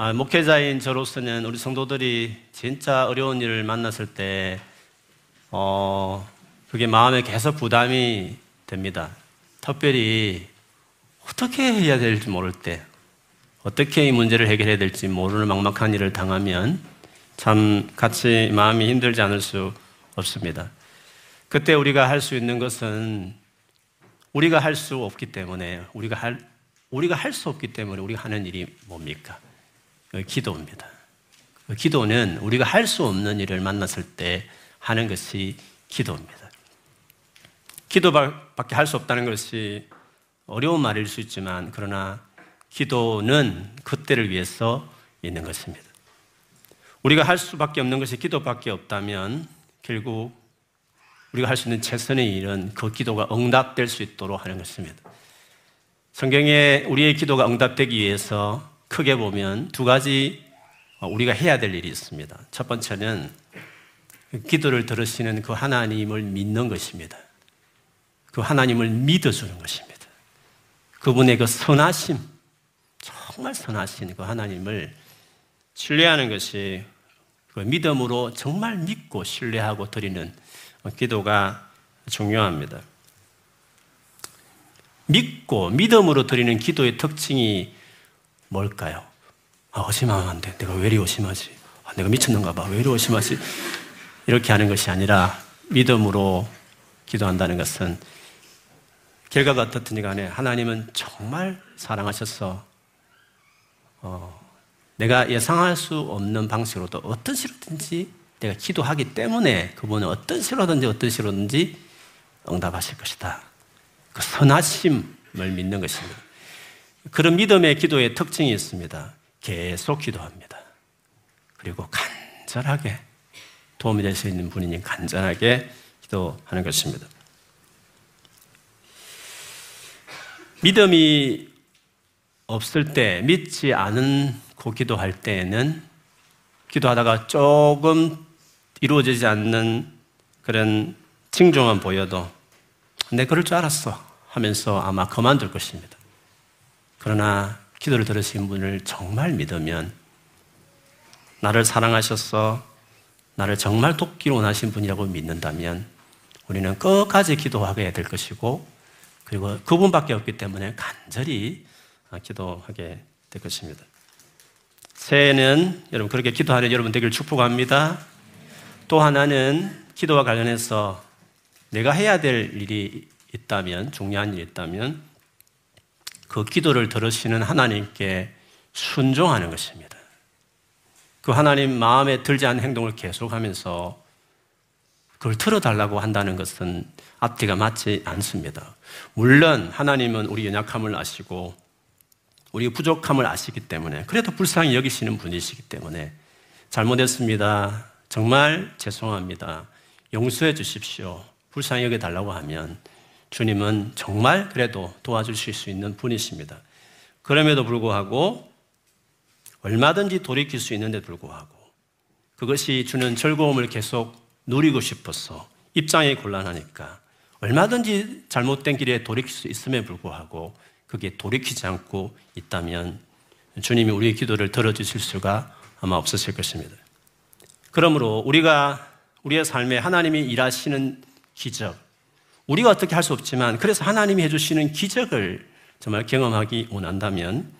아, 목회자인 저로서는 우리 성도들이 진짜 어려운 일을 만났을 때, 어, 그게 마음에 계속 부담이 됩니다. 특별히 어떻게 해야 될지 모를 때, 어떻게 이 문제를 해결해야 될지 모르는 막막한 일을 당하면 참 같이 마음이 힘들지 않을 수 없습니다. 그때 우리가 할 수 있는 것은 우리가 할 수 없기 때문에 우리가 할 우리가 할 수 없기 때문에 우리가 하는 일이 뭡니까? 기도입니다. 기도는 우리가 할 수 없는 일을 만났을 때 하는 것이 기도입니다. 기도밖에 할 수 없다는 것이 어려운 말일 수 있지만 그러나 기도는 그때를 위해서 있는 것입니다. 우리가 할 수밖에 없는 것이 기도밖에 없다면 결국 우리가 할 수 있는 최선의 일은 그 기도가 응답될 수 있도록 하는 것입니다. 성경에 우리의 기도가 응답되기 위해서 크게 보면 두 가지 우리가 해야 될 일이 있습니다. 첫 번째는 기도를 들으시는 그 하나님을 믿는 것입니다. 그 하나님을 믿어주는 것입니다. 그분의 그 선하심, 정말 선하신 그 하나님을 신뢰하는 것이 그 믿음으로 정말 믿고 신뢰하고 드리는 기도가 중요합니다. 믿고 믿음으로 드리는 기도의 특징이 뭘까요? 아, 돼. 내가 왜 이리 의심하지? 아, 내가 미쳤는가 봐. 왜 이리 의심하지? 이렇게 하는 것이 아니라 믿음으로 기도한다는 것은 결과가 어떻든지 간에 하나님은 정말 사랑하셔서 어, 내가 예상할 수 없는 방식으로도 어떤 식으로든지 내가 기도하기 때문에 그분은 어떤 식으로든지 어떤 식으로든지 응답하실 것이다. 그 선하심을 믿는 것입니다. 그런 믿음의 기도의 특징이 있습니다. 계속 기도합니다. 그리고 간절하게 도움이 될 수 있는 분이니 간절하게 기도하는 것입니다. 믿음이 없을 때, 믿지 않고 기도할 때에는 기도하다가 조금 이루어지지 않는 그런 징조만 보여도 내 그럴 줄 알았어 하면서 아마 그만둘 것입니다. 그러나 기도를 들으신 분을 정말 믿으면 나를 사랑하셔서 나를 정말 돕기를 원하신 분이라고 믿는다면 우리는 끝까지 기도하게 될 것이고 그리고 그분밖에 없기 때문에 간절히 기도하게 될 것입니다. 새해는 여러분 그렇게 기도하는 여러분 되기를 축복합니다. 또 하나는 기도와 관련해서 내가 해야 될 일이 있다면 중요한 일이 있다면 그 기도를 들으시는 하나님께 순종하는 것입니다. 그 하나님 마음에 들지 않는 행동을 계속하면서 그걸 틀어달라고 한다는 것은 앞뒤가 맞지 않습니다. 물론 하나님은 우리 연약함을 아시고 우리 부족함을 아시기 때문에 그래도 불쌍히 여기시는 분이시기 때문에 잘못했습니다. 정말 죄송합니다. 용서해 주십시오. 불쌍히 여겨 달라고 하면 주님은 정말 그래도 도와주실 수 있는 분이십니다. 그럼에도 불구하고 얼마든지 돌이킬 수 있는데 불구하고 그것이 주는 즐거움을 계속 누리고 싶어서 입장이 곤란하니까 얼마든지 잘못된 길에 돌이킬 수 있음에 불구하고 그게 돌이키지 않고 있다면 주님이 우리의 기도를 들어주실 수가 아마 없으실 것입니다. 그러므로 우리가 우리의 삶에 하나님이 일하시는 기적, 우리가 어떻게 할 수 없지만 그래서 하나님이 해주시는 기적을 정말 경험하기 원한다면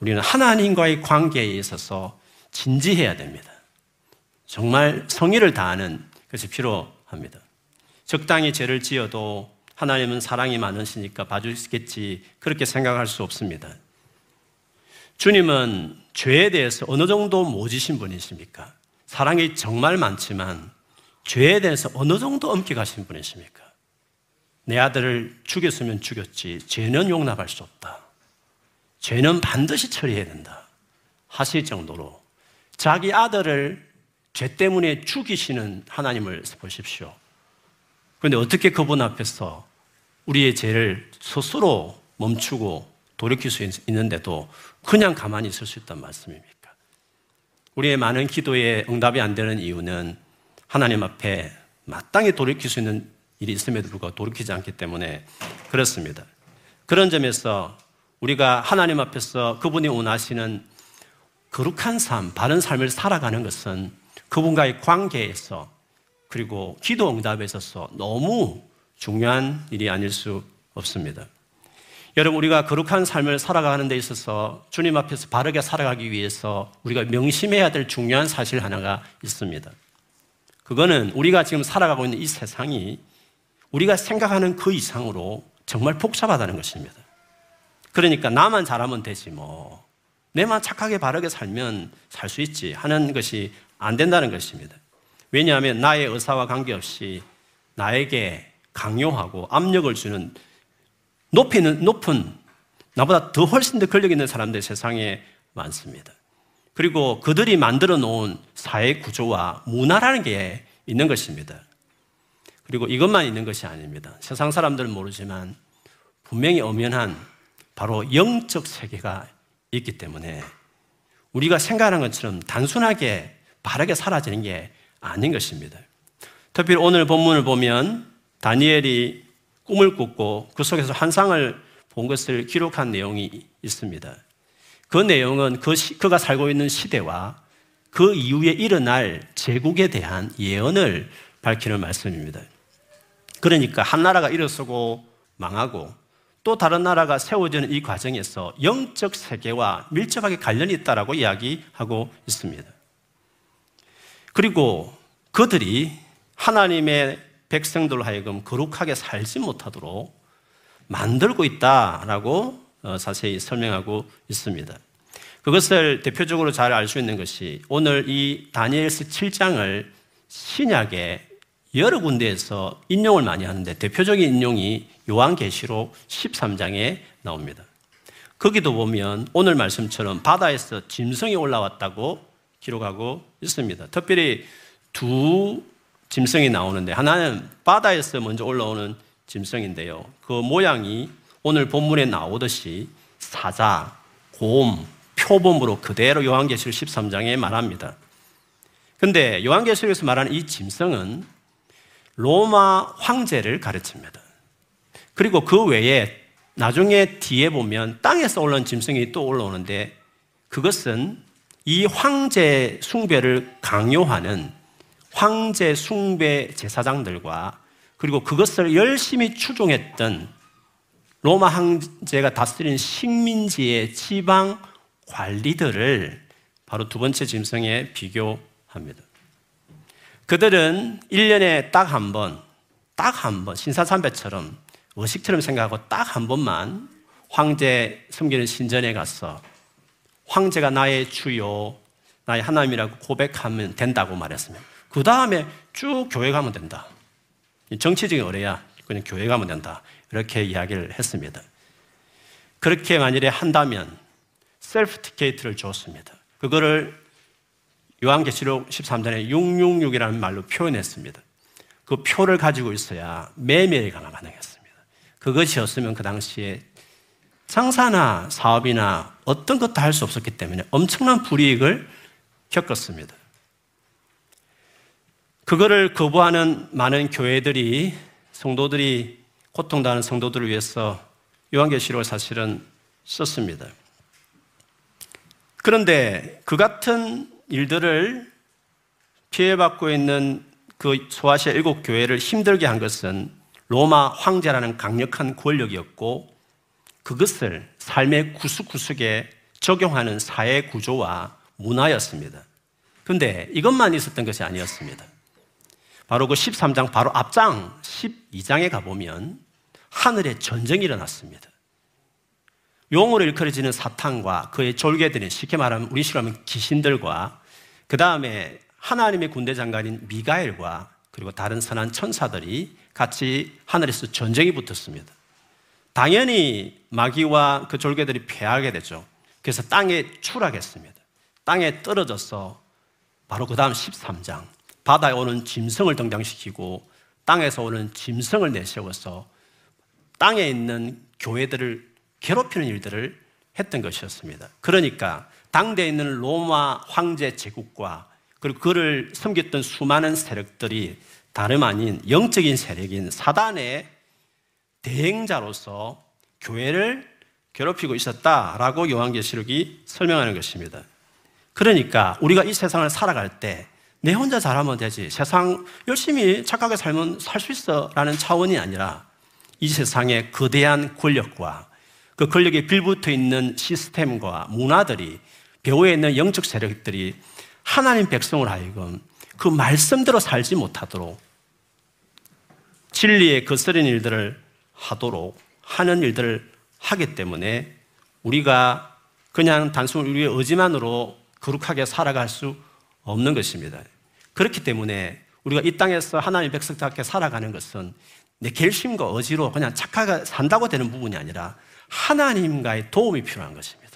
우리는 하나님과의 관계에 있어서 진지해야 됩니다. 정말 성의를 다하는 것이 필요합니다. 적당히 죄를 지어도 하나님은 사랑이 많으시니까 봐주시겠지 그렇게 생각할 수 없습니다. 주님은 죄에 대해서 어느 정도 모지신 분이십니까? 사랑이 정말 많지만 죄에 대해서 어느 정도 엄격하신 분이십니까? 내 아들을 죽였으면 죽였지 죄는 용납할 수 없다. 죄는 반드시 처리해야 된다. 하실 정도로 자기 아들을 죄 때문에 죽이시는 하나님을 보십시오. 그런데 어떻게 그분 앞에서 우리의 죄를 스스로 멈추고 돌이킬 수 있는데도 그냥 가만히 있을 수 있단 말씀입니까? 우리의 많은 기도에 응답이 안 되는 이유는 하나님 앞에 마땅히 돌이킬 수 있는 일이 있음에도 불구하고 돌이키지 않기 때문에 그렇습니다. 그런 점에서 우리가 하나님 앞에서 그분이 원하시는 거룩한 삶, 바른 삶을 살아가는 것은 그분과의 관계에서 그리고 기도 응답에 있어서 너무 중요한 일이 아닐 수 없습니다. 여러분, 우리가 거룩한 삶을 살아가는 데 있어서 주님 앞에서 바르게 살아가기 위해서 우리가 명심해야 될 중요한 사실 하나가 있습니다. 그거는 우리가 지금 살아가고 있는 이 세상이 우리가 생각하는 그 이상으로 정말 복잡하다는 것입니다. 그러니까 나만 잘하면 되지 뭐. 내만 착하게 바르게 살면 살 수 있지 하는 것이 안 된다는 것입니다. 왜냐하면 나의 의사와 관계없이 나에게 강요하고 압력을 주는 높이는 높은 나보다 더 훨씬 더 권력 있는 사람들 세상에 많습니다. 그리고 그들이 만들어 놓은 사회 구조와 문화라는 게 있는 것입니다. 그리고 이것만 있는 것이 아닙니다. 세상 사람들은 모르지만 분명히 엄연한 바로 영적 세계가 있기 때문에 우리가 생각하는 것처럼 단순하게 바르게 사라지는 게 아닌 것입니다. 특히 오늘 본문을 보면 다니엘이 꿈을 꿨고 그 속에서 환상을 본 것을 기록한 내용이 있습니다. 그 내용은 그 시, 그가 살고 있는 시대와 그 이후에 일어날 제국에 대한 예언을 밝히는 말씀입니다. 그러니까 한 나라가 일어서고 망하고 또 다른 나라가 세워지는 이 과정에서 영적 세계와 밀접하게 관련이 있다라고 이야기하고 있습니다. 그리고 그들이 하나님의 백성들로 하여금 거룩하게 살지 못하도록 만들고 있다라고 어, 자세히 설명하고 있습니다. 그것을 대표적으로 잘 알 수 있는 것이 오늘 이 다니엘서 7장을 신약에 여러 군데에서 인용을 많이 하는데 대표적인 인용이 요한계시록 13장에 나옵니다. 거기도 보면 오늘 말씀처럼 바다에서 짐승이 올라왔다고 기록하고 있습니다. 특별히 두 짐승이 나오는데 하나는 바다에서 먼저 올라오는 짐승인데요. 그 모양이 오늘 본문에 나오듯이 사자, 곰, 표범으로 그대로 요한계시록 13장에 말합니다. 근데 요한계시록에서 말하는 이 짐승은 로마 황제를 가르칩니다. 그리고 그 외에 나중에 뒤에 보면 땅에서 올라온 짐승이 또 올라오는데 그것은 이 황제 숭배를 강요하는 황제 숭배 제사장들과 그리고 그것을 열심히 추종했던 로마 황제가 다스린 식민지의 지방 관리들을 바로 두 번째 짐승에 비교합니다. 그들은 1년에 딱 한 번, 딱 한 번, 신사참배처럼 의식처럼 생각하고 딱 한 번만 황제 섬기는 신전에 가서 황제가 나의 주요, 나의 하나님이라고 고백하면 된다고 말했습니다. 그 다음에 쭉 교회 가면 된다. 정치적인 의뢰야 그냥 교회 가면 된다. 이렇게 이야기를 했습니다. 그렇게 만일에 한다면 셀프 티켓을 줬습니다. 그거를 요한계시록 13장에 666이라는 말로 표현했습니다. 그 표를 가지고 있어야 매매가 가능했습니다. 그것이 없으면 그 당시에 장사나 사업이나 어떤 것도 할 수 없었기 때문에 엄청난 불이익을 겪었습니다. 그거를 거부하는 많은 교회들이 성도들이 고통당하는 성도들을 위해서 요한계시록을 사실은 썼습니다. 그런데 그 같은 일들을 피해받고 있는 그 소아시아 일곱 교회를 힘들게 한 것은 로마 황제라는 강력한 권력이었고 그것을 삶의 구석구석에 적용하는 사회 구조와 문화였습니다. 그런데 이것만 있었던 것이 아니었습니다. 바로 그 13장 바로 앞장 12장에 가보면 하늘에 전쟁이 일어났습니다. 용으로 일컬어지는 사탄과 그의 졸개들은 쉽게 말하면 우리 식으로 하면 귀신들과 그 다음에 하나님의 군대 장관인 미가엘과 그리고 다른 선한 천사들이 같이 하늘에서 전쟁이 붙었습니다. 당연히 마귀와 그 졸개들이 패하게 되죠. 그래서 땅에 추락했습니다. 땅에 떨어져서 바로 그 다음 13장 바다에 오는 짐승을 등장시키고 땅에서 오는 짐승을 내세워서 땅에 있는 교회들을 괴롭히는 일들을 했던 것이었습니다. 그러니까 당대에 있는 로마 황제 제국과 그리고 그를 섬겼던 수많은 세력들이 다름 아닌 영적인 세력인 사단의 대행자로서 교회를 괴롭히고 있었다라고 요한계시록이 설명하는 것입니다. 그러니까 우리가 이 세상을 살아갈 때 내 혼자 잘하면 되지. 세상 열심히 착하게 살면 살 수 있어. 라는 차원이 아니라 이 세상의 거대한 권력과 그 권력에 빌붙어 있는 시스템과 문화들이 배후에 있는 영적 세력들이 하나님 백성을 하여금 그 말씀대로 살지 못하도록 진리에 거스른 일들을 하도록 하는 일들을 하기 때문에 우리가 그냥 단순 우리의 의지만으로 거룩하게 살아갈 수 없는 것입니다. 그렇기 때문에 우리가 이 땅에서 하나님의 백성답게 살아가는 것은 내 결심과 의지로 그냥 착하게 산다고 되는 부분이 아니라 하나님과의 도움이 필요한 것입니다.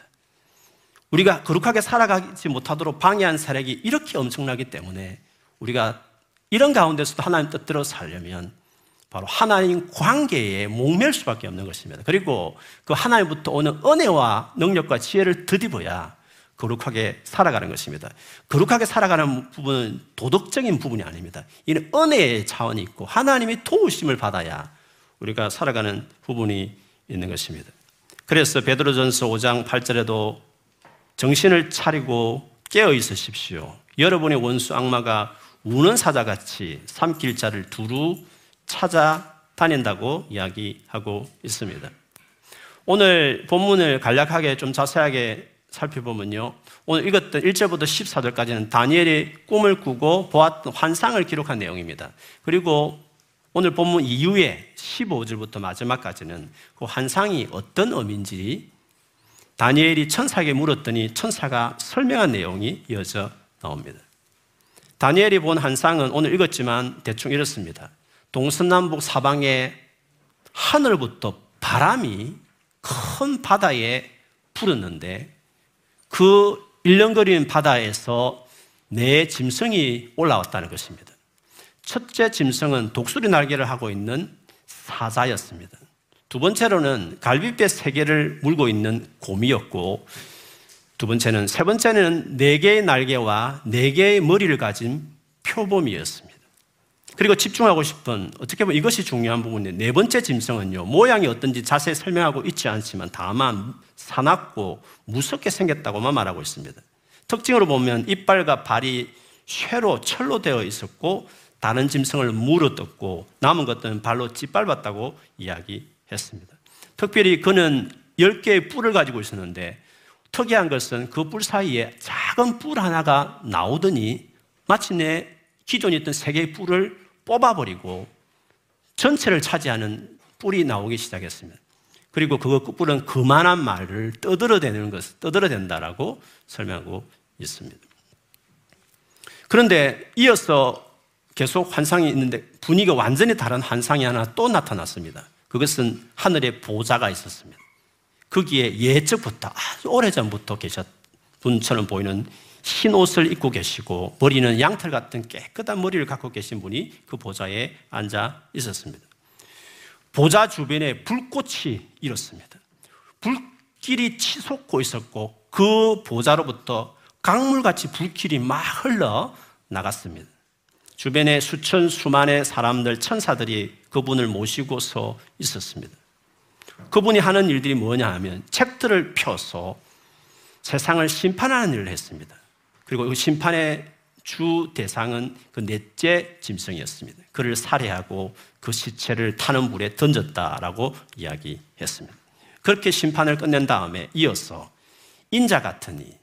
우리가 거룩하게 살아가지 못하도록 방해한 세력이 이렇게 엄청나기 때문에 우리가 이런 가운데서도 하나님 뜻대로 살려면 바로 하나님 관계에 목맬 수밖에 없는 것입니다. 그리고 그 하나님부터 오는 은혜와 능력과 지혜를 드디어야 거룩하게 살아가는 것입니다. 거룩하게 살아가는 부분은 도덕적인 부분이 아닙니다. 이는 은혜의 차원이 있고 하나님의 도우심을 받아야 우리가 살아가는 부분이 있는 것입니다. 그래서 베드로전서 5장 8절에도 정신을 차리고 깨어 있으십시오. 여러분의 원수 악마가 우는 사자같이 삼킬 자를 두루 찾아다닌다고 이야기하고 있습니다. 오늘 본문을 간략하게 좀 자세하게 살펴보면요. 오늘 읽었던 1절부터 14절까지는 다니엘이 꿈을 꾸고 보았던 환상을 기록한 내용입니다. 그리고 오늘 본문 이후에 15절부터 마지막까지는 그 환상이 어떤 의미인지 다니엘이 천사에게 물었더니 천사가 설명한 내용이 이어져 나옵니다. 다니엘이 본 환상은 오늘 읽었지만 대충 이렇습니다. 동서남북 사방에 하늘부터 바람이 큰 바다에 불었는데 그 일렁거리는 바다에서 네 짐승이 올라왔다는 것입니다. 첫째 짐승은 독수리 날개를 하고 있는 사자였습니다. 두 번째로는 갈비뼈 세 개를 물고 있는 곰이었고, 두 번째는, 세 번째는 네 개의 날개와 네 개의 머리를 가진 표범이었습니다. 그리고 집중하고 싶은 어떻게 보면 이것이 중요한 부분인데 네 번째 짐승은요 모양이 어떤지 자세히 설명하고 있지 않지만 다만 사납고 무섭게 생겼다고만 말하고 있습니다. 특징으로 보면 이빨과 발이 쇠로 철로 되어 있었고 다른 짐승을 물어뜯고 남은 것들은 발로 짓밟았다고 이야기 했습니다. 특별히 그는 10개의 뿔을 가지고 있었는데 특이한 것은 그 뿔 사이에 작은 뿔 하나가 나오더니 마침내 기존에 있던 세 개의 뿔을 뽑아버리고 전체를 차지하는 뿔이 나오기 시작했습니다. 그리고 그 뿔은 그만한 말을 떠들어대는 것, 떠들어댄다라고 설명하고 있습니다. 그런데 이어서 계속 환상이 있는데 분위기가 완전히 다른 환상이 하나 또 나타났습니다. 그것은 하늘에 보좌가 있었습니다. 거기에 예적부터 아주 오래전부터 계셨 분처럼 보이는 흰 옷을 입고 계시고 머리는 양털 같은 깨끗한 머리를 갖고 계신 분이 그 보좌에 앉아 있었습니다. 보좌 주변에 불꽃이 일었습니다. 불길이 치솟고 있었고 그 보좌로부터 강물같이 불길이 막 흘러 나갔습니다. 주변에 수천 수만의 사람들 천사들이 그분을 모시고 서 있었습니다. 그분이 하는 일들이 뭐냐 하면 책들을 펴서 세상을 심판하는 일을 했습니다. 그리고 그 심판의 주 대상은 그 넷째 짐승이었습니다. 그를 살해하고 그 시체를 타는 물에 던졌다라고 이야기했습니다. 그렇게 심판을 끝낸 다음에 이어서 인자 같으니,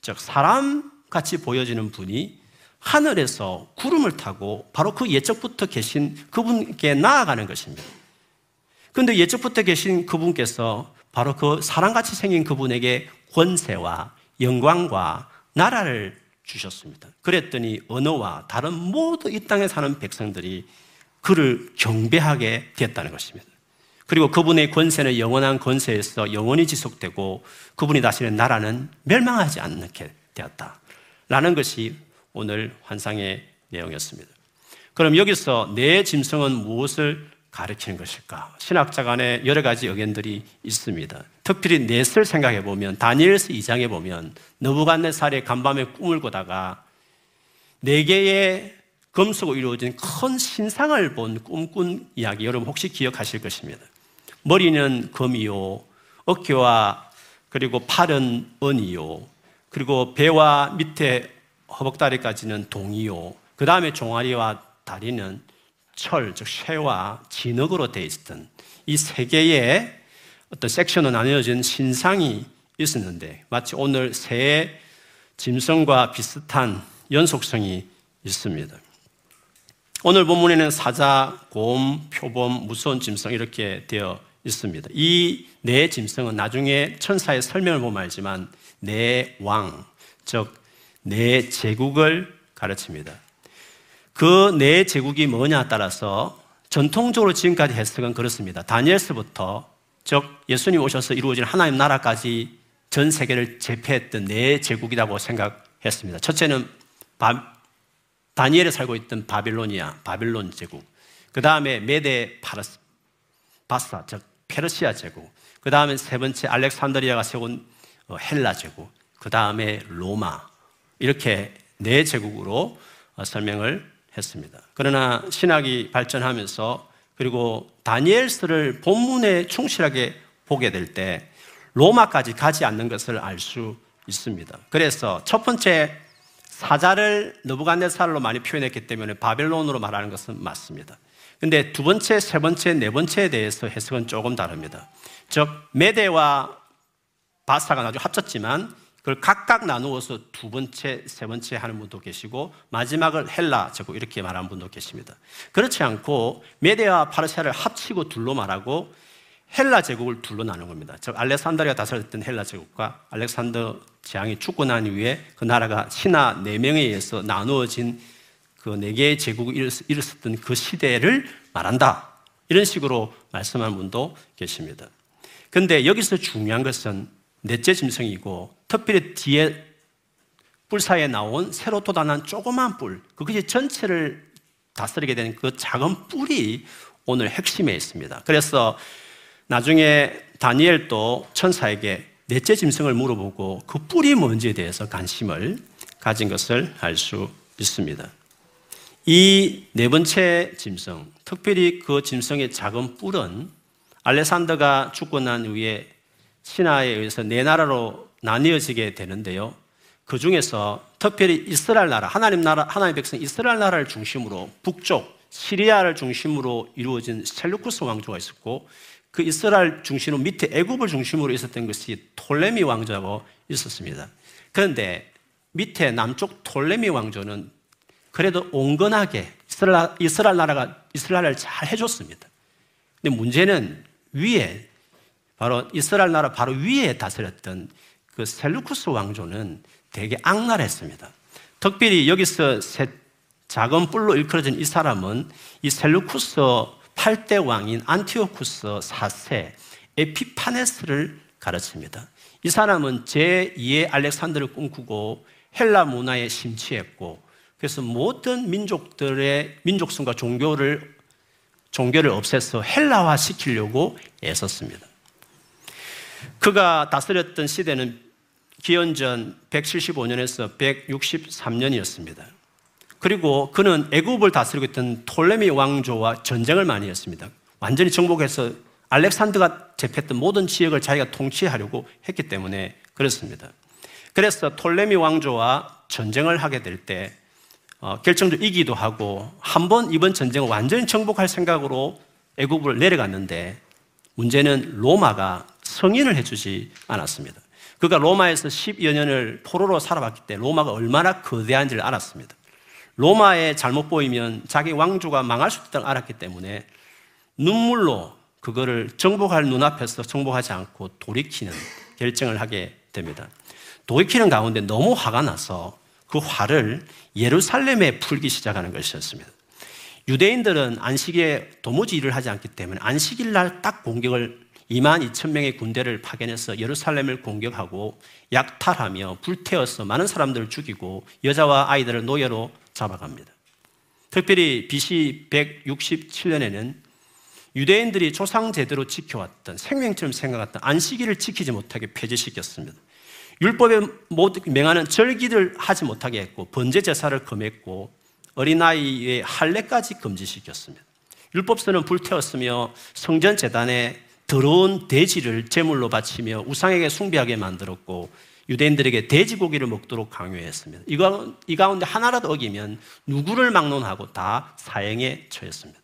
즉 사람 같이 보여지는 분이 하늘에서 구름을 타고 바로 그 예적부터 계신 그분께 나아가는 것입니다. 그런데 예적부터 계신 그분께서 바로 그 사람같이 생긴 그분에게 권세와 영광과 나라를 주셨습니다. 그랬더니 언어와 다른 모두 이 땅에 사는 백성들이 그를 경배하게 됐다는 것입니다. 그리고 그분의 권세는 영원한 권세에서 영원히 지속되고 그분이 다스리는 나라는 멸망하지 않게 되었다. 라는 것이 오늘 환상의 내용이었습니다. 그럼 여기서 내 짐승은 무엇을 가르치는 것일까? 신학자 간에 여러 가지 의견들이 있습니다. 특별히 넷을 생각해 보면 다니엘서 2장에 보면 너부갓네살의 간밤에 꿈을 꾸다가 네 개의 금속으로 이루어진 큰 신상을 본 꿈꾼 이야기 여러분 혹시 기억하실 것입니다. 머리는 금이요, 어깨와 그리고 팔은 은이요, 그리고 배와 밑에 허벅다리까지는 동이요. 그 다음에 종아리와 다리는 철, 즉 쇠와 진흙으로 되어 있었던 이 세 개의 어떤 섹션으로 나뉘어진 신상이 있었는데 마치 오늘 새 짐승과 비슷한 연속성이 있습니다. 오늘 본문에는 사자, 곰, 표범, 무서운 짐승 이렇게 되어 있습니다. 이 네 짐승은 나중에 천사의 설명을 보면 알지만 네 왕, 즉 네 제국을 가르칩니다. 그 네 제국이 뭐냐 따라서 전통적으로 지금까지 해석은 그렇습니다. 다니엘서부터 즉 예수님 오셔서 이루어진 하나님 나라까지 전 세계를 제패했던 네 제국이라고 생각했습니다. 첫째는 바, 다니엘에 살고 있던 바빌로니아, 바빌론 제국. 그 다음에 메데 파르스, 바사, 즉 페르시아 제국. 그 다음에 세 번째 알렉산드리아가 세운 어, 헬라 제국. 그 다음에 로마. 이렇게 네 제국으로 어, 설명을 했습니다. 그러나 신학이 발전하면서 그리고 다니엘서를 본문에 충실하게 보게 될 때 로마까지 가지 않는 것을 알 수 있습니다. 그래서 첫 번째 사자를 느부갓네살로 많이 표현했기 때문에 바벨론으로 말하는 것은 맞습니다. 근데 두 번째, 세 번째, 네 번째에 대해서 해석은 조금 다릅니다. 즉 메데와 바사가 나중에 합쳤지만 그걸 각각 나누어서 두 번째, 세 번째 하는 분도 계시고 마지막을 헬라 제국 이렇게 말하는 분도 계십니다. 그렇지 않고 메데와 파르시아를 합치고 둘로 말하고 헬라 제국을 둘로 나눈 겁니다. 즉 알렉산더리가 다스렸던 헬라 제국과 알렉산더 재앙이 죽고 난 이후에 그 나라가 신하 네 명에 의해서 나누어진 그 네 개의 제국이 일었었던 그 시대를 말한다. 이런 식으로 말씀한 분도 계십니다. 근데 여기서 중요한 것은 넷째 짐승이고 특별히 뒤에 뿔 사이에 나온 새로 돋아난 조그만 뿔, 그것이 전체를 다스리게 되는 그 작은 뿔이 오늘 핵심에 있습니다. 그래서 나중에 다니엘도 천사에게 넷째 짐승을 물어보고 그 뿔이 뭔지에 대해서 관심을 가진 것을 알 수 있습니다. 이 네 번째 짐승, 특별히 그 짐승의 작은 뿔은 알레산더가 죽고 난 후에 신하에 의해서 네 나라로 나뉘어지게 되는데요. 그 중에서 특별히 이스라엘 나라, 하나님 나라, 하나님 백성 이스라엘 나라를 중심으로 북쪽 시리아를 중심으로 이루어진 셀루쿠스 왕조가 있었고 그 이스라엘 중심으로 밑에 애굽을 중심으로 있었던 것이 톨레미 왕조가 있었습니다. 그런데 밑에 남쪽 톨레미 왕조는 그래도 온건하게 이스라엘, 이스라엘 나라가 이스라엘을 잘 해줬습니다. 근데 문제는 위에 바로 이스라엘 나라 바로 위에 다스렸던 그 셀루쿠스 왕조는 되게 악랄했습니다. 특별히 여기서 작은 뿔로 일컬어진 이 사람은 이 셀루쿠스 8대 왕인 안티오쿠스 4세 에피파네스를 가르칩니다. 이 사람은 제2의 알렉산더를 꿈꾸고 헬라 문화에 심취했고 그래서 모든 민족들의 민족성과 종교를 종교를 없애서 헬라화 시키려고 애썼습니다. 그가 다스렸던 시대는 기원전 175년에서 163년이었습니다. 그리고 그는 애굽을 다스리고 있던 톨레미 왕조와 전쟁을 많이 했습니다. 완전히 정복해서 알렉산드가 제패했던 모든 지역을 자기가 통치하려고 했기 때문에 그렇습니다. 그래서 톨레미 왕조와 전쟁을 하게 될때 어, 결정적으로 이기도 하고 한 번 이번 전쟁을 완전히 정복할 생각으로 애굽을 내려갔는데 문제는 로마가 성인을 해주지 않았습니다. 그가 로마에서 10여 년을 포로로 살아봤기 때문에 로마가 얼마나 거대한지를 알았습니다. 로마에 잘못 보이면 자기 왕조가 망할 수 있다는 알았기 때문에 눈물로 그거를 정복할 눈앞에서 정복하지 않고 돌이키는 결정을 하게 됩니다. 돌이키는 가운데 너무 화가 나서 그 화를 예루살렘에 풀기 시작하는 것이었습니다. 유대인들은 안식에 도무지 일을 하지 않기 때문에 안식일 날 딱 공격을 2만 2천 명의 군대를 파견해서 예루살렘을 공격하고 약탈하며 불태워서 많은 사람들을 죽이고 여자와 아이들을 노예로 잡아갑니다. 특별히 BC 167년에는 유대인들이 조상 제대로 지켜왔던 생명처럼 생각했던 안식일을 지키지 못하게 폐지시켰습니다. 율법에 명하는 절기를 하지 못하게 했고 번제 제사를 금했고 어린아이의 할례까지 금지시켰습니다. 율법서는 불태웠으며 성전 재단에 더러운 돼지를 제물로 바치며 우상에게 숭배하게 만들었고 유대인들에게 돼지고기를 먹도록 강요했습니다. 이거, 이 가운데 하나라도 어기면 누구를 막론하고 다 사형에 처했습니다.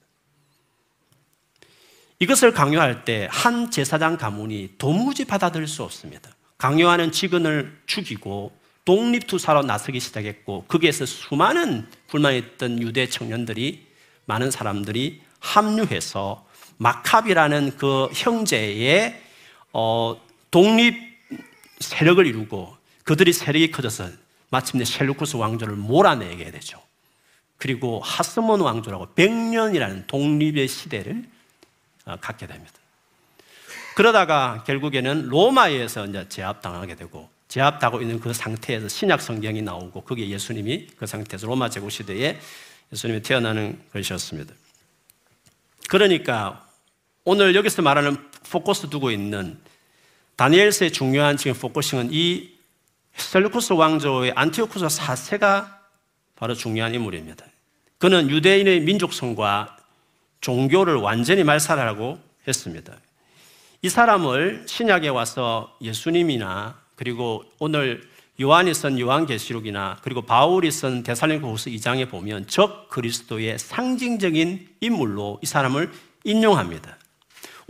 이것을 강요할 때 한 제사장 가문이 도무지 받아들일 수 없습니다. 강요하는 직원을 죽이고 독립투사로 나서기 시작했고 거기에서 수많은 불만이 있던 유대 청년들이 많은 사람들이 합류해서 마카비라는 그 형제의 어, 독립 세력을 이루고 그들이 세력이 커져서 마침내 셀루쿠스 왕조를 몰아내게 되죠. 그리고 하스몬 왕조라고 100년이라는 독립의 시대를 어, 갖게 됩니다. 그러다가 결국에는 로마에서 이제 제압당하게 되고 제압하고 있는 그 상태에서 신약 성경이 나오고 거기에 예수님이 그 상태에서 로마 제국 시대에 예수님이 태어나는 것이었습니다. 그러니까 오늘 여기서 말하는 포커스 두고 있는 다니엘서의 중요한 지금 focusing은 이 셀루쿠스 왕조의 안티오쿠스 4세가 바로 중요한 인물입니다. 그는 유대인의 민족성과 종교를 완전히 말살하라고 했습니다. 이 사람을 신약에 와서 예수님이나 그리고 오늘 요한이 쓴 요한계시록이나 그리고 바울이 쓴 데살로니가후서 2장에 보면 적 그리스도의 상징적인 인물로 이 사람을 인용합니다.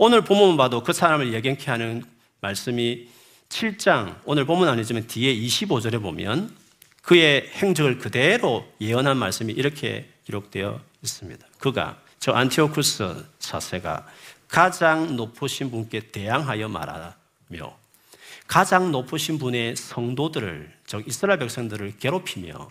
오늘 본문 봐도 그 사람을 예견케 하는 말씀이 7장 오늘 본문 아니지만 뒤에 25절에 보면 그의 행적을 그대로 예언한 말씀이 이렇게 기록되어 있습니다. 그가 저 안티오쿠스 사세가 가장 높으신 분께 대항하여 말하며 가장 높으신 분의 성도들을 즉 이스라엘 백성들을 괴롭히며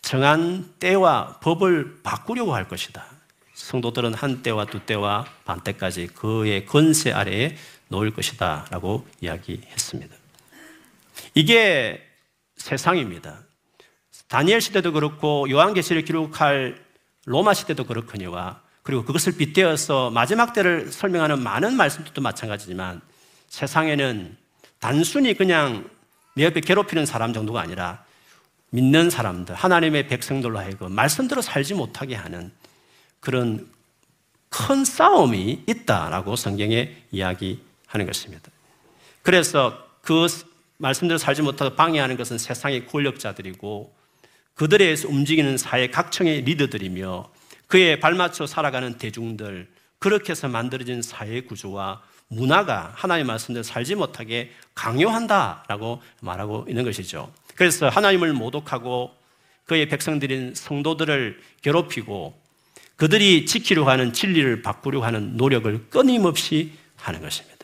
정한 때와 법을 바꾸려고 할 것이다. 성도들은 한 때와 두 때와 반 때까지 그의 권세 아래에 놓을 것이다. 라고 이야기했습니다. 이게 세상입니다. 다니엘 시대도 그렇고 요한계시를 기록할 로마 시대도 그렇거니와 그리고 그것을 빗대어서 마지막 때를 설명하는 많은 말씀들도 마찬가지지만 세상에는 단순히 그냥 내 옆에 괴롭히는 사람 정도가 아니라 믿는 사람들, 하나님의 백성들로 하여금 말씀대로 살지 못하게 하는 그런 큰 싸움이 있다라고 성경에 이야기하는 것입니다. 그래서 그 말씀대로 살지 못하고 방해하는 것은 세상의 권력자들이고 그들에 의해서 움직이는 사회 각층의 리더들이며 그에 발맞춰 살아가는 대중들 그렇게 해서 만들어진 사회 구조와 문화가 하나님의 말씀대로 살지 못하게 강요한다라고 말하고 있는 것이죠. 그래서 하나님을 모독하고 그의 백성들인 성도들을 괴롭히고 그들이 지키려고 하는 진리를 바꾸려고 하는 노력을 끊임없이 하는 것입니다.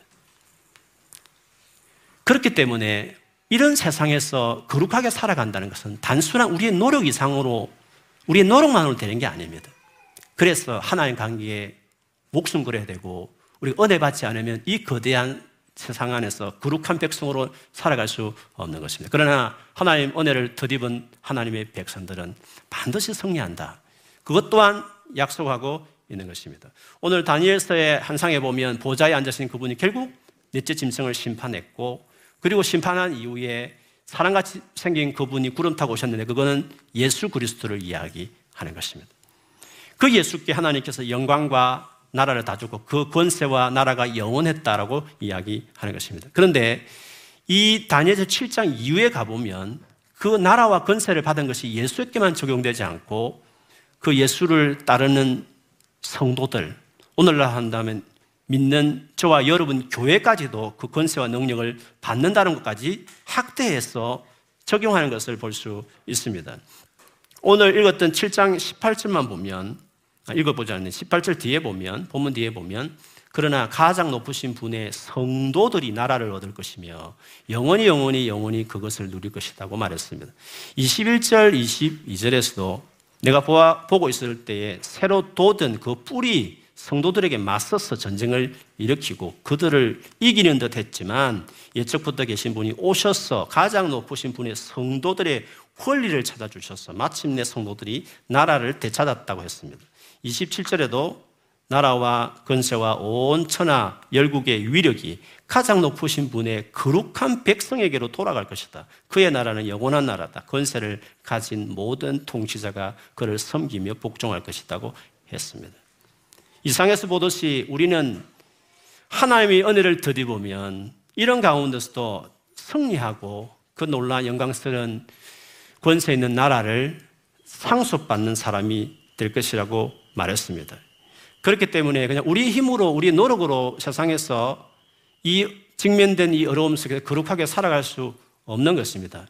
그렇기 때문에 이런 세상에서 거룩하게 살아간다는 것은 단순한 우리의 노력 이상으로 우리의 노력만으로 되는 게 아닙니다. 그래서 하나님 관계에 목숨 걸어야 되고 우리가 은혜 받지 않으면 이 거대한 세상 안에서 거룩한 백성으로 살아갈 수 없는 것입니다. 그러나 하나님 은혜를 덧입은 하나님의 백성들은 반드시 승리한다. 그것 또한 약속하고 있는 것입니다. 오늘 다니엘서의 한 상에 보면 보좌에 앉으신 그분이 결국 넷째 짐승을 심판했고 그리고 심판한 이후에 사람같이 생긴 그분이 구름 타고 오셨는데 그거는 예수 그리스도를 이야기하는 것입니다. 그 예수께 하나님께서 영광과 나라를 다 주고 그 권세와 나라가 영원했다라고 이야기하는 것입니다. 그런데 이 다니엘서 7장 이후에 가보면 그 나라와 권세를 받은 것이 예수에게만 적용되지 않고 그 예수를 따르는 성도들, 오늘날 한다면 믿는 저와 여러분 교회까지도 그 권세와 능력을 받는다는 것까지 확대해서 적용하는 것을 볼 수 있습니다. 오늘 읽었던 7장 18절만 보면, 아, 읽어보지 않는 18절 뒤에 보면, 본문 뒤에 보면, 그러나 가장 높으신 분의 성도들이 나라를 얻을 것이며 영원히 영원히 영원히 그것을 누릴 것이라고 말했습니다. 21절, 22절에서도 내가 보아, 보고 있을 때에 새로 돋은 그 뿌리 성도들에게 맞서서 전쟁을 일으키고 그들을 이기는 듯 했지만 예측부터 계신 분이 오셔서 가장 높으신 분의 성도들의 권리를 찾아주셔서 마침내 성도들이 나라를 되찾았다고 했습니다. 27절에도 나라와 건세와 온 천하 열국의 위력이 가장 높으신 분의 거룩한 백성에게로 돌아갈 것이다. 그의 나라는 영원한 나라다. 건세를 가진 모든 통치자가 그를 섬기며 복종할 것이라고 했습니다. 이상에서 보듯이 우리는 하나님의 은혜를 드디보면 이런 가운데서도 승리하고 그 놀라 영광스러운 권세 있는 나라를 상속받는 사람이 될 것이라고 말했습니다. 그렇기 때문에 그냥 우리 힘으로, 우리 노력으로 세상에서 이 직면된 이 어려움 속에 거룩하게 살아갈 수 없는 것입니다.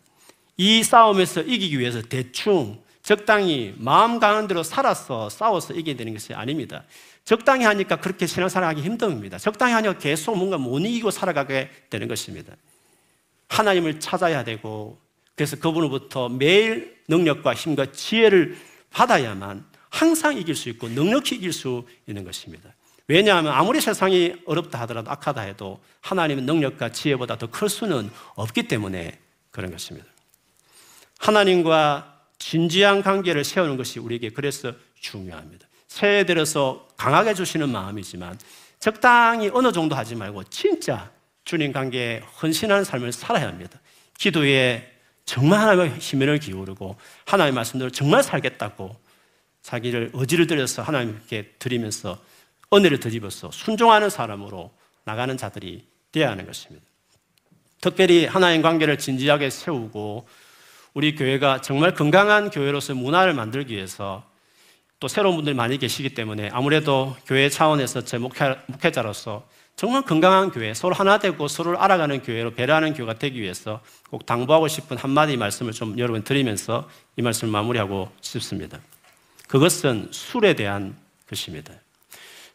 이 싸움에서 이기기 위해서 대충 적당히 마음 가는 대로 살아서 싸워서 이겨야 되는 것이 아닙니다. 적당히 하니까 그렇게 신앙생활하기 힘듭니다. 적당히 하니까 계속 뭔가 못 이기고 살아가게 되는 것입니다. 하나님을 찾아야 되고 그래서 그분으로부터 매일 능력과 힘과 지혜를 받아야만 항상 이길 수 있고 넉넉히 이길 수 있는 것입니다. 왜냐하면 아무리 세상이 어렵다 하더라도 악하다 해도 하나님의 능력과 지혜보다 더 클 수는 없기 때문에 그런 것입니다. 하나님과 진지한 관계를 세우는 것이 우리에게 그래서 중요합니다. 새해 들어서 강하게 주시는 마음이지만 적당히 어느 정도 하지 말고 진짜 주님 관계에 헌신하는 삶을 살아야 합니다. 기도에 정말 하나님의 힘을 기울이고 하나님의 말씀대로 정말 살겠다고 자기를 어지를 들여서 하나님께 드리면서 은혜를 드리면서 순종하는 사람으로 나가는 자들이 되어야 하는 것입니다. 특별히 하나님 관계를 진지하게 세우고 우리 교회가 정말 건강한 교회로서 문화를 만들기 위해서 또 새로운 분들이 많이 계시기 때문에 아무래도 교회 차원에서 제 목회, 목회자로서 정말 건강한 교회, 서로 하나 되고 서로를 알아가는 교회로 배려하는 교회가 되기 위해서 꼭 당부하고 싶은 한마디 말씀을 좀 여러분 드리면서 이 말씀을 마무리하고 싶습니다. 그것은 술에 대한 것입니다.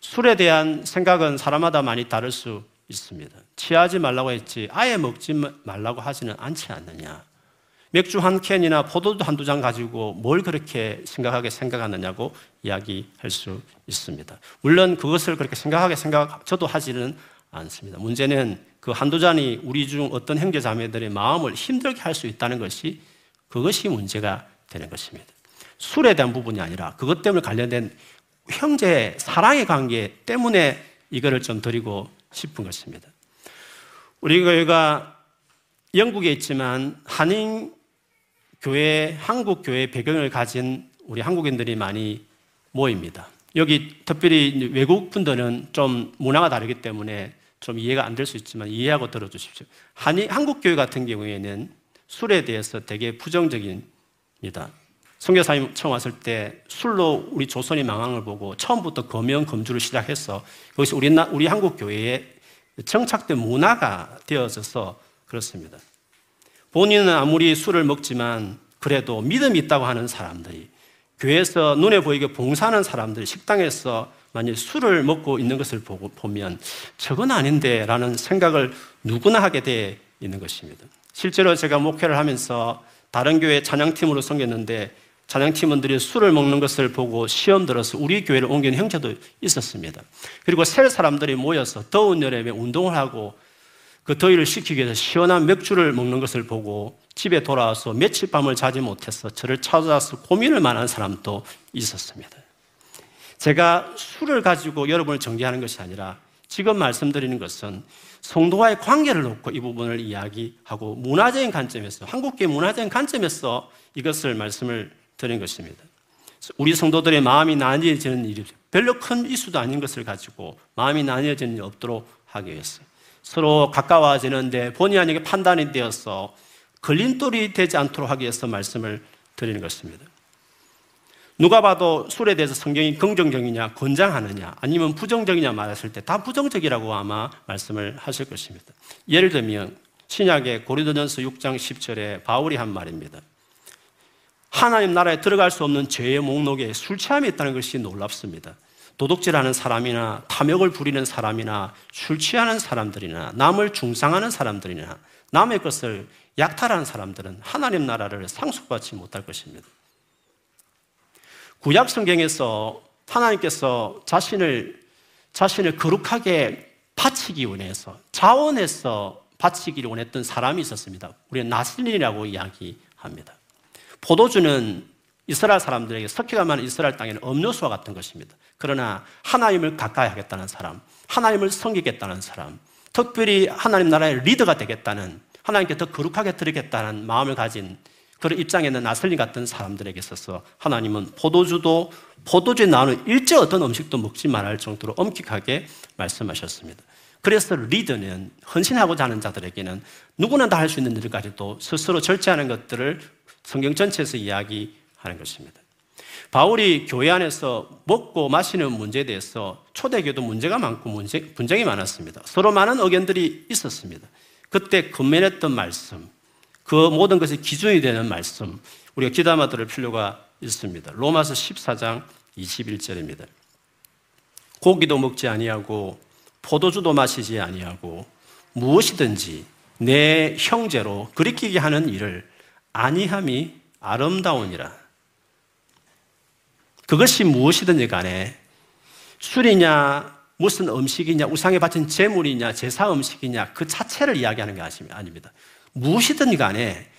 술에 대한 생각은 사람마다 많이 다를 수 있습니다. 취하지 말라고 했지 아예 먹지 말라고 하지는 않지 않느냐. 맥주 한 캔이나 포도도 한두 잔 가지고 뭘 그렇게 심각하게 생각하느냐고 이야기할 수 있습니다. 물론 그것을 그렇게 생각하게 생각, 저도 하지는 않습니다. 문제는 그 한두 잔이 우리 중 어떤 형제 자매들의 마음을 힘들게 할 수 있다는 것이 그것이 문제가 되는 것입니다. 술에 대한 부분이 아니라 그것 때문에 관련된 형제 사랑의 관계 때문에 이거를 좀 드리고 싶은 것입니다. 우리 교회가 영국에 있지만 한인 교회, 한국 교회 배경을 가진 우리 한국인들이 많이 모입니다. 여기 특별히 외국 분들은 좀 문화가 다르기 때문에 좀 이해가 안 될 수 있지만 이해하고 들어주십시오. 한이, 한국 교회 같은 경우에는 술에 대해서 되게 부정적입니다. 성교사님 처음 왔을 때 술로 우리 조선이 망한 걸 보고 처음부터 검연 검주를 시작해서 그것이 우리, 우리 한국 교회에 정착된 문화가 되어져서 그렇습니다. 본인은 아무리 술을 먹지만 그래도 믿음이 있다고 하는 사람들이 교회에서 눈에 보이게 봉사하는 사람들이 식당에서 만약 술을 먹고 있는 것을 보고 보면 저건 아닌데 라는 생각을 누구나 하게 돼 있는 것입니다. 실제로 제가 목회를 하면서 다른 교회 찬양팀으로 섬겼는데 찬양팀원들이 술을 먹는 것을 보고 시험 들어서 우리 교회를 옮긴 형제도 있었습니다. 그리고 셀 사람들이 모여서 더운 여름에 운동을 하고 그 더위를 식히기 위해서 시원한 맥주를 먹는 것을 보고 집에 돌아와서 며칠 밤을 자지 못해서 저를 찾아와서 고민을 만한 사람도 있었습니다. 제가 술을 가지고 여러분을 정죄하는 것이 아니라 지금 말씀드리는 것은 성도와의 관계를 놓고 이 부분을 이야기하고 문화적인 관점에서 한국계 문화적인 관점에서 이것을 말씀을 드린 것입니다. 우리 성도들의 마음이 나뉘어지는 일이 별로 큰 이슈도 아닌 것을 가지고 마음이 나뉘어지는 일이 없도록 하기 위해서 서로 가까워지는데 본의 아니게 판단이 되어서 걸림돌이 되지 않도록 하기 위해서 말씀을 드리는 것입니다. 누가 봐도 술에 대해서 성경이 긍정적이냐, 권장하느냐, 아니면 부정적이냐 말했을 때 다 부정적이라고 아마 말씀을 하실 것입니다. 예를 들면 신약의 고린도전서 6장 10절에 바울이 한 말입니다. 하나님 나라에 들어갈 수 없는 죄의 목록에 술 취함이 있다는 것이 놀랍습니다. 도둑질하는 사람이나 탐욕을 부리는 사람이나 술 취하는 사람들이나 남을 중상하는 사람들이나 남의 것을 약탈하는 사람들은 하나님 나라를 상속받지 못할 것입니다. 구약 성경에서 하나님께서 자신을 자신을 거룩하게 바치기 원해서 자원해서 바치기를 원했던 사람이 있었습니다. 우리는 나슬린이라고 이야기합니다. 포도주는 이스라엘 사람들에게 석회가 많은 이스라엘 땅에는 음료수와 같은 것입니다. 그러나 하나님을 가까이 하겠다는 사람, 하나님을 섬기겠다는 사람, 특별히 하나님 나라의 리더가 되겠다는 하나님께 더 거룩하게 드리겠다는 마음을 가진 그런 입장에 있는 나슬리 같은 사람들에게 있어서 하나님은 포도주도 포도주에 나오는 일제 어떤 음식도 먹지 말할 정도로 엄격하게 말씀하셨습니다. 그래서 리더는 헌신하고자 하는 자들에게는 누구나 다 할 수 있는 일까지도 스스로 절제하는 것들을 성경 전체에서 이야기하는 것입니다. 바울이 교회 안에서 먹고 마시는 문제에 대해서 초대교도 문제가 많고 문제, 분쟁이 많았습니다. 서로 많은 의견들이 있었습니다. 그때 건면했던 말씀, 그 모든 것이 기준이 되는 말씀, 우리가 기담아 들을 필요가 있습니다. 로마서 14장 21절입니다. 고기도 먹지 아니하고 포도주도 마시지 아니하고 무엇이든지 내 형제로 그리키게 하는 일을 아니함이 아름다우니라. 그것이 무엇이든지 간에 술이냐 무슨 음식이냐 우상에 바친 제물이냐 제사 음식이냐 그 자체를 이야기하는 게 아닙니다. 무엇이든 간에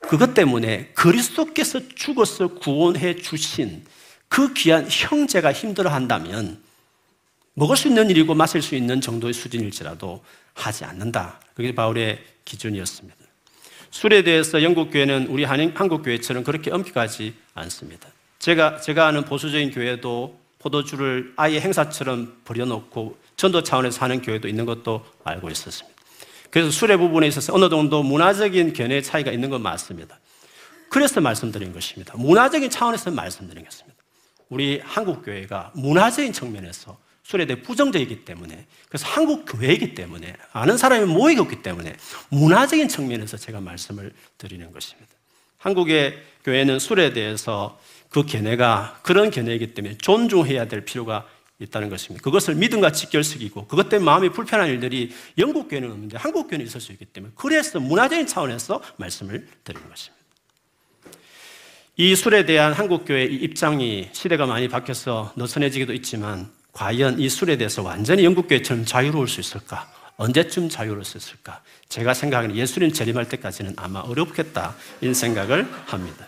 그것 때문에 그리스도께서 죽어서 구원해 주신 그 귀한 형제가 힘들어 한다면 먹을 수 있는 일이고 마실 수 있는 정도의 수준일지라도 하지 않는다. 그게 바울의 기준이었습니다. 술에 대해서 영국 교회는 우리 한국 교회처럼 그렇게 엄격하지 않습니다. 제가 제가 아는 보수적인 교회도 포도주를 아예 행사처럼 버려놓고 전도 차원에서 하는 교회도 있는 것도 알고 있었습니다. 그래서 술의 부분에 있어서 어느 정도 문화적인 견해 차이가 있는 건 맞습니다. 그래서 말씀드린 것입니다. 문화적인 차원에서 말씀드린 것입니다. 우리 한국 교회가 문화적인 측면에서 술에 대해 부정적이기 때문에 그래서 한국 교회이기 때문에 아는 사람이 모이고 있기 때문에 문화적인 측면에서 제가 말씀을 드리는 것입니다. 한국의 교회는 술에 대해서 그 견해가 그런 견해이기 때문에 존중해야 될 필요가 있다는 것입니다. 그것을 믿음과 직결시키고 그것 때문에 마음이 불편한 일들이 영국 교회는 없는데 한국 교회는 있을 수 있기 때문에 그래서 문화적인 차원에서 말씀을 드리는 것입니다. 이 술에 대한 한국 교회의 입장이 시대가 많이 바뀌어서 느슨해지기도 있지만 과연 이 술에 대해서 완전히 영국교회처럼 자유로울 수 있을까? 언제쯤 자유로울 수 있을까? 제가 생각하는 예수님 재림할 때까지는 아마 어렵겠다 이런 생각을 합니다.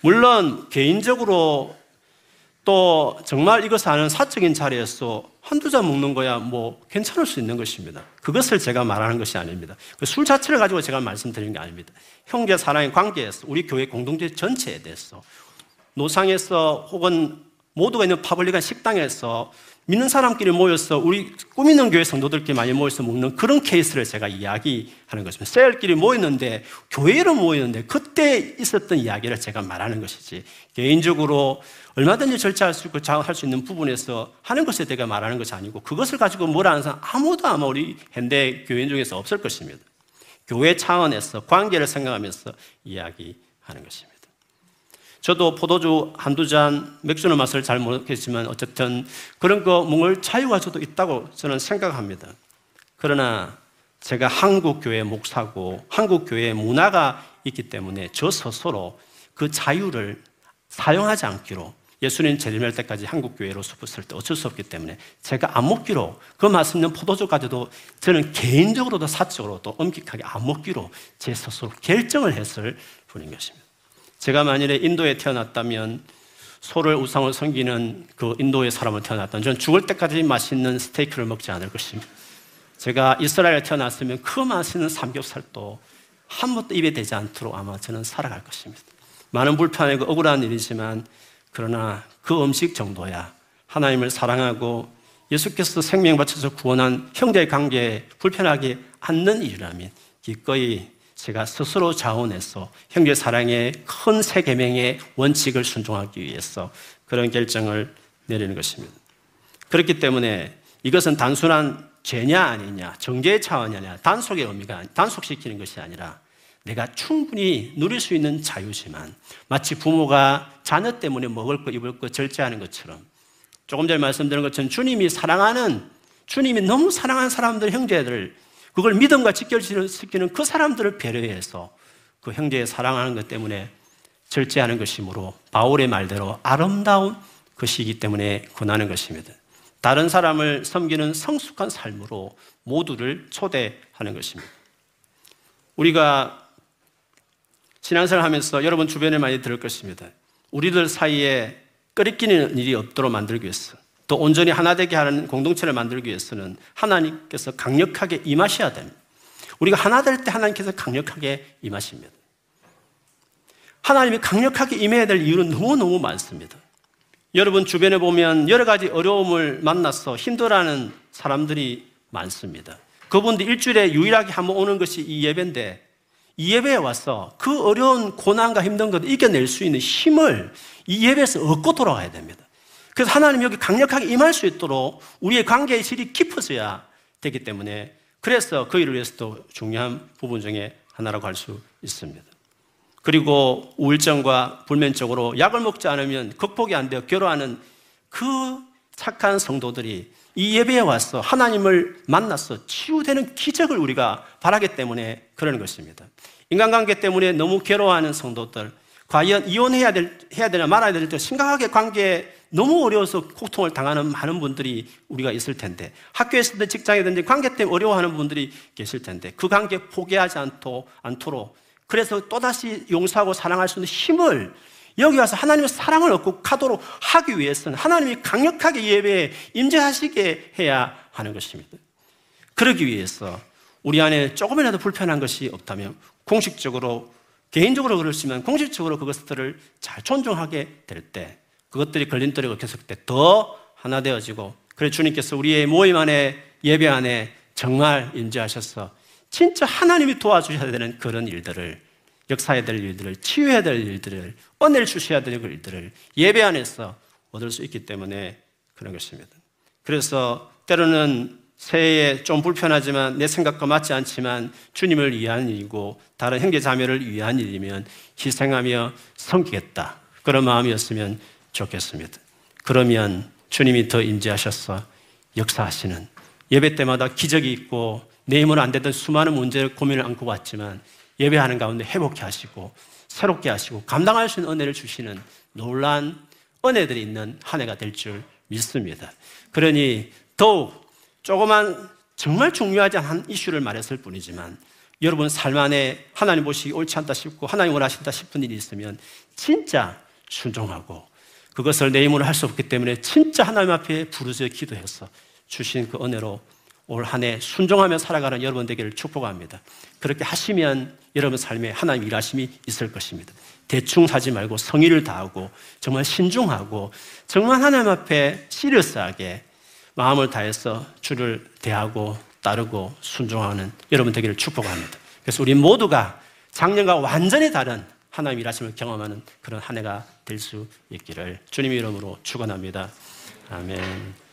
물론 개인적으로 또 정말 이것을 아는 사적인 자리에서 한두 잔 먹는 거야 뭐 괜찮을 수 있는 것입니다. 그것을 제가 말하는 것이 아닙니다. 그 술 자체를 가지고 제가 말씀드리는 게 아닙니다. 형제 사랑의 관계에서 우리 교회 공동체 전체에 대해서 노상에서 혹은 모두가 있는 파블릭한 식당에서 믿는 사람끼리 모여서 우리 꾸미는 교회 성도들끼리 많이 모여서 먹는 그런 케이스를 제가 이야기하는 것입니다. 셀끼리 모였는데 교회로 모였는데 그때 있었던 이야기를 제가 말하는 것이지 개인적으로 얼마든지 절차할 수 있고 장할 수 있는 부분에서 하는 것에 대해 말하는 것이 아니고 그것을 가지고 뭐라는 사람 아무도 아마 우리 현대 교인 중에서 없을 것입니다. 교회 차원에서 관계를 생각하면서 이야기하는 것입니다. 저도 포도주 한두 잔, 맥주의 맛을 잘 모르겠지만 어쨌든 그런 거 먹을 자유가 저도 있다고 저는 생각합니다. 그러나 제가 한국 교회 목사고 한국 교회 문화가 있기 때문에 저 스스로 그 자유를 사용하지 않기로 예수님 재림할 때까지 한국 교회로 숲었을 때 어쩔 수 없기 때문에 제가 안 먹기로 그 말씀는 포도주까지도 저는 개인적으로도 사적으로도 엄격하게 안 먹기로 제 스스로 결정을 했을 뿐인 것입니다. 제가 만일에 인도에 태어났다면 소를 우상을 섬기는 그 인도의 사람을 태어났다면 저는 죽을 때까지 맛있는 스테이크를 먹지 않을 것입니다. 제가 이스라엘에 태어났으면 그 맛있는 삼겹살도 한 번도 입에 대지 않도록 아마 저는 살아갈 것입니다. 많은 불편하고 억울한 일이지만 그러나 그 음식 정도야 하나님을 사랑하고 예수께서 생명 바쳐서 구원한 형제의 관계에 불편하게 않는 일이라면 기꺼이 제가 스스로 자원해서 형제 사랑의 큰 세 계명의 원칙을 순종하기 위해서 그런 결정을 내리는 것입니다. 그렇기 때문에 이것은 단순한 죄냐 아니냐, 정죄의 차원이 아니라 단속의 의미가 단속시키는 것이 아니라 내가 충분히 누릴 수 있는 자유지만 마치 부모가 자녀 때문에 먹을 거 입을 거 절제하는 것처럼 조금 전에 말씀드린 것처럼 주님이 사랑하는 주님이 너무 사랑하는 사람들 형제들 그걸 믿음과 직결시키는 그 사람들을 배려해서 그 형제의 사랑하는 것 때문에 절제하는 것이므로 바울의 말대로 아름다운 것이기 때문에 권하는 것입니다. 다른 사람을 섬기는 성숙한 삶으로 모두를 초대하는 것입니다. 우리가 신앙생활 하면서 여러분 주변에 많이 들을 것입니다. 우리들 사이에 끓이끼는 일이 없도록 만들기 위해서 또 온전히 하나 되게 하는 공동체를 만들기 위해서는 하나님께서 강력하게 임하셔야 됩니다. 우리가 하나 될 때 하나님께서 강력하게 임하십니다. 하나님이 강력하게 임해야 될 이유는 너무너무 많습니다. 여러분 주변에 보면 여러 가지 어려움을 만나서 힘들어하는 사람들이 많습니다. 그분들 일주일에 유일하게 한 번 오는 것이 이 예배인데 이 예배에 와서 그 어려운 고난과 힘든 것을 이겨낼 수 있는 힘을 이 예배에서 얻고 돌아가야 됩니다. 그래서 하나님 여기 강력하게 임할 수 있도록 우리의 관계의 질이 깊어져야 되기 때문에 그래서 그 일을 위해서도 중요한 부분 중에 하나라고 할 수 있습니다. 그리고 우울증과 불면증으로 약을 먹지 않으면 극복이 안 되어 괴로워하는 그 착한 성도들이 이 예배에 와서 하나님을 만나서 치유되는 기적을 우리가 바라기 때문에 그러는 것입니다. 인간관계 때문에 너무 괴로워하는 성도들, 과연 이혼해야 될, 해야 되나 말아야 될때 심각하게 관계에 너무 어려워서 고통을 당하는 많은 분들이 우리가 있을 텐데, 학교에서든 직장이든지 관계 때문에 어려워하는 분들이 계실 텐데, 그 관계 포기하지 않도, 않도록, 그래서 또다시 용서하고 사랑할 수 있는 힘을 여기 와서 하나님의 사랑을 얻고 가도록 하기 위해서는 하나님이 강력하게 예배에 임재하시게 해야 하는 것입니다. 그러기 위해서 우리 안에 조금이라도 불편한 것이 없다면 공식적으로 개인적으로 그렇지만 공식적으로 그것들을 잘 존중하게 될 때 그것들이 걸림돌이가 계속 때더 하나 되어지고 그래 주님께서 우리의 모임 안에 예배 안에 정말 임재하셔서 진짜 하나님이 도와주셔야 되는 그런 일들을 역사해야 될 일들을 치유해야 될 일들을 은혜를 주셔야 될 일들을 예배 안에서 얻을 수 있기 때문에 그런 것입니다. 그래서 때로는 새해에 좀 불편하지만 내 생각과 맞지 않지만 주님을 위한 일이고 다른 형제 자매를 위한 일이면 희생하며 섬기겠다. 그런 마음이었으면 좋겠습니다. 그러면 주님이 더 임재하셔서 역사하시는 예배 때마다 기적이 있고 내 힘으로 안 되던 수많은 문제를 고민을 안고 왔지만 예배하는 가운데 회복케 하시고 새롭게 하시고 감당할 수 있는 은혜를 주시는 놀란 은혜들이 있는 한 해가 될 줄 믿습니다. 그러니 더욱 조그만 정말 중요하지 않은 이슈를 말했을 뿐이지만 여러분 삶 안에 하나님 보시기 옳지 않다 싶고 하나님 원하신다 싶은 일이 있으면 진짜 순종하고 그것을 내 힘으로 할 수 없기 때문에 진짜 하나님 앞에 부르짖어 기도해서 주신 그 은혜로 올 한 해 순종하며 살아가는 여러분 되기를 축복합니다. 그렇게 하시면 여러분 삶에 하나님 일하심이 있을 것입니다. 대충 사지 말고 성의를 다하고 정말 신중하고 정말 하나님 앞에 시리어스하게 마음을 다해서 주를 대하고 따르고 순종하는 여러분 되기를 축복합니다. 그래서 우리 모두가 작년과 완전히 다른 하나님 일하심을 경험하는 그런 한 해가 될 수 있기를 주님의 이름으로 축원합니다. 아멘.